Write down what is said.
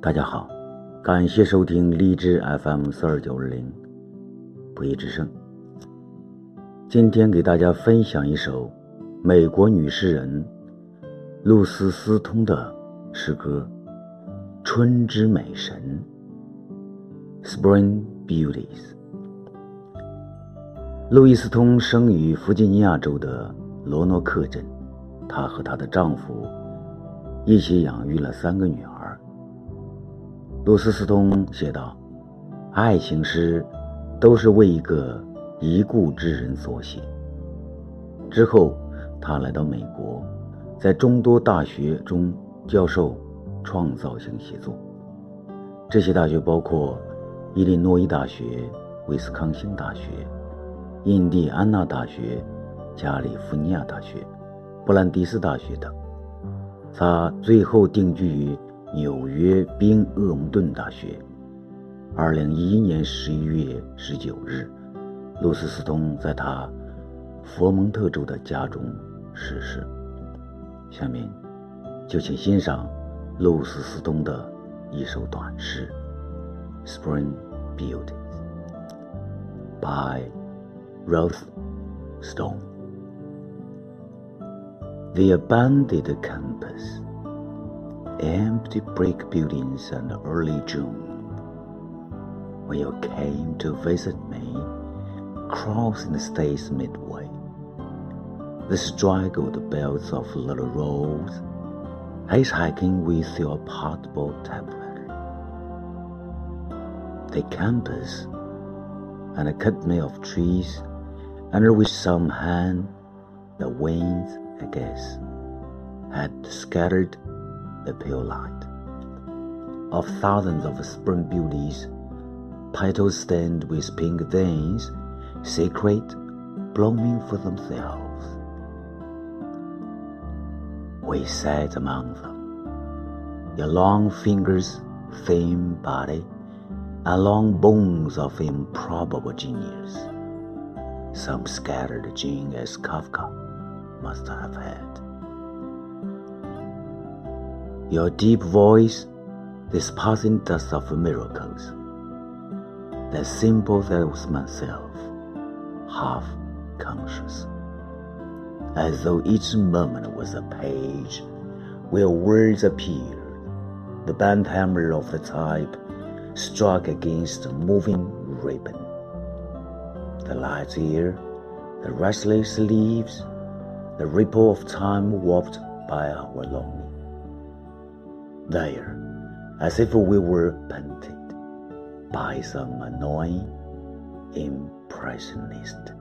大家好，感谢收听荔枝 FM 四二九二零，不义之声。今天给大家分享一首美国女诗人露丝·斯通的诗歌《春之美神》（Spring Beauties）。路易斯通生于弗吉尼亚州的罗诺克镇，她和她的丈夫一起养育了三个女儿。露丝·斯通写道：“爱情诗都是为一个已故之人所写。”之后，他来到美国，在众多大学中教授创造性写作。这些大学包括伊利诺伊大学、威斯康星大学、印第安纳大学、加利福尼亚大学、布兰迪斯大学等。他最后定居于。纽约宾厄蒙顿大学。二零一一年十一月十九日，露斯·斯通在他佛蒙特州的家中逝世。下面，就请欣赏露斯·斯通的一首短诗《Spring Beauties》by Ruth Stone. The abandoned campus empty brick buildings and early June. When you came to visit me, crossing the state's midway, the straggled belts of little roads, hitchhiking with your portable tablet. The campus and a company of trees under which some hand, the winds, I guess, had scattered the pale light of thousands of spring beauties, petals stained with pink veins, secret, blooming for themselves. We sat among them, your long fingers, thin body, and long bones of improbable genius. Some scattered gene as Kafka must have had. Your deep voice, this passing dust of miracles, the simple that was myself, half conscious, as though each moment was a page where words appeared. The band hammer of the type struck against the moving ribbon. The light air, the restless leaves, the ripple of time warped by our longing there, as if we were painted by some annoying impressionist.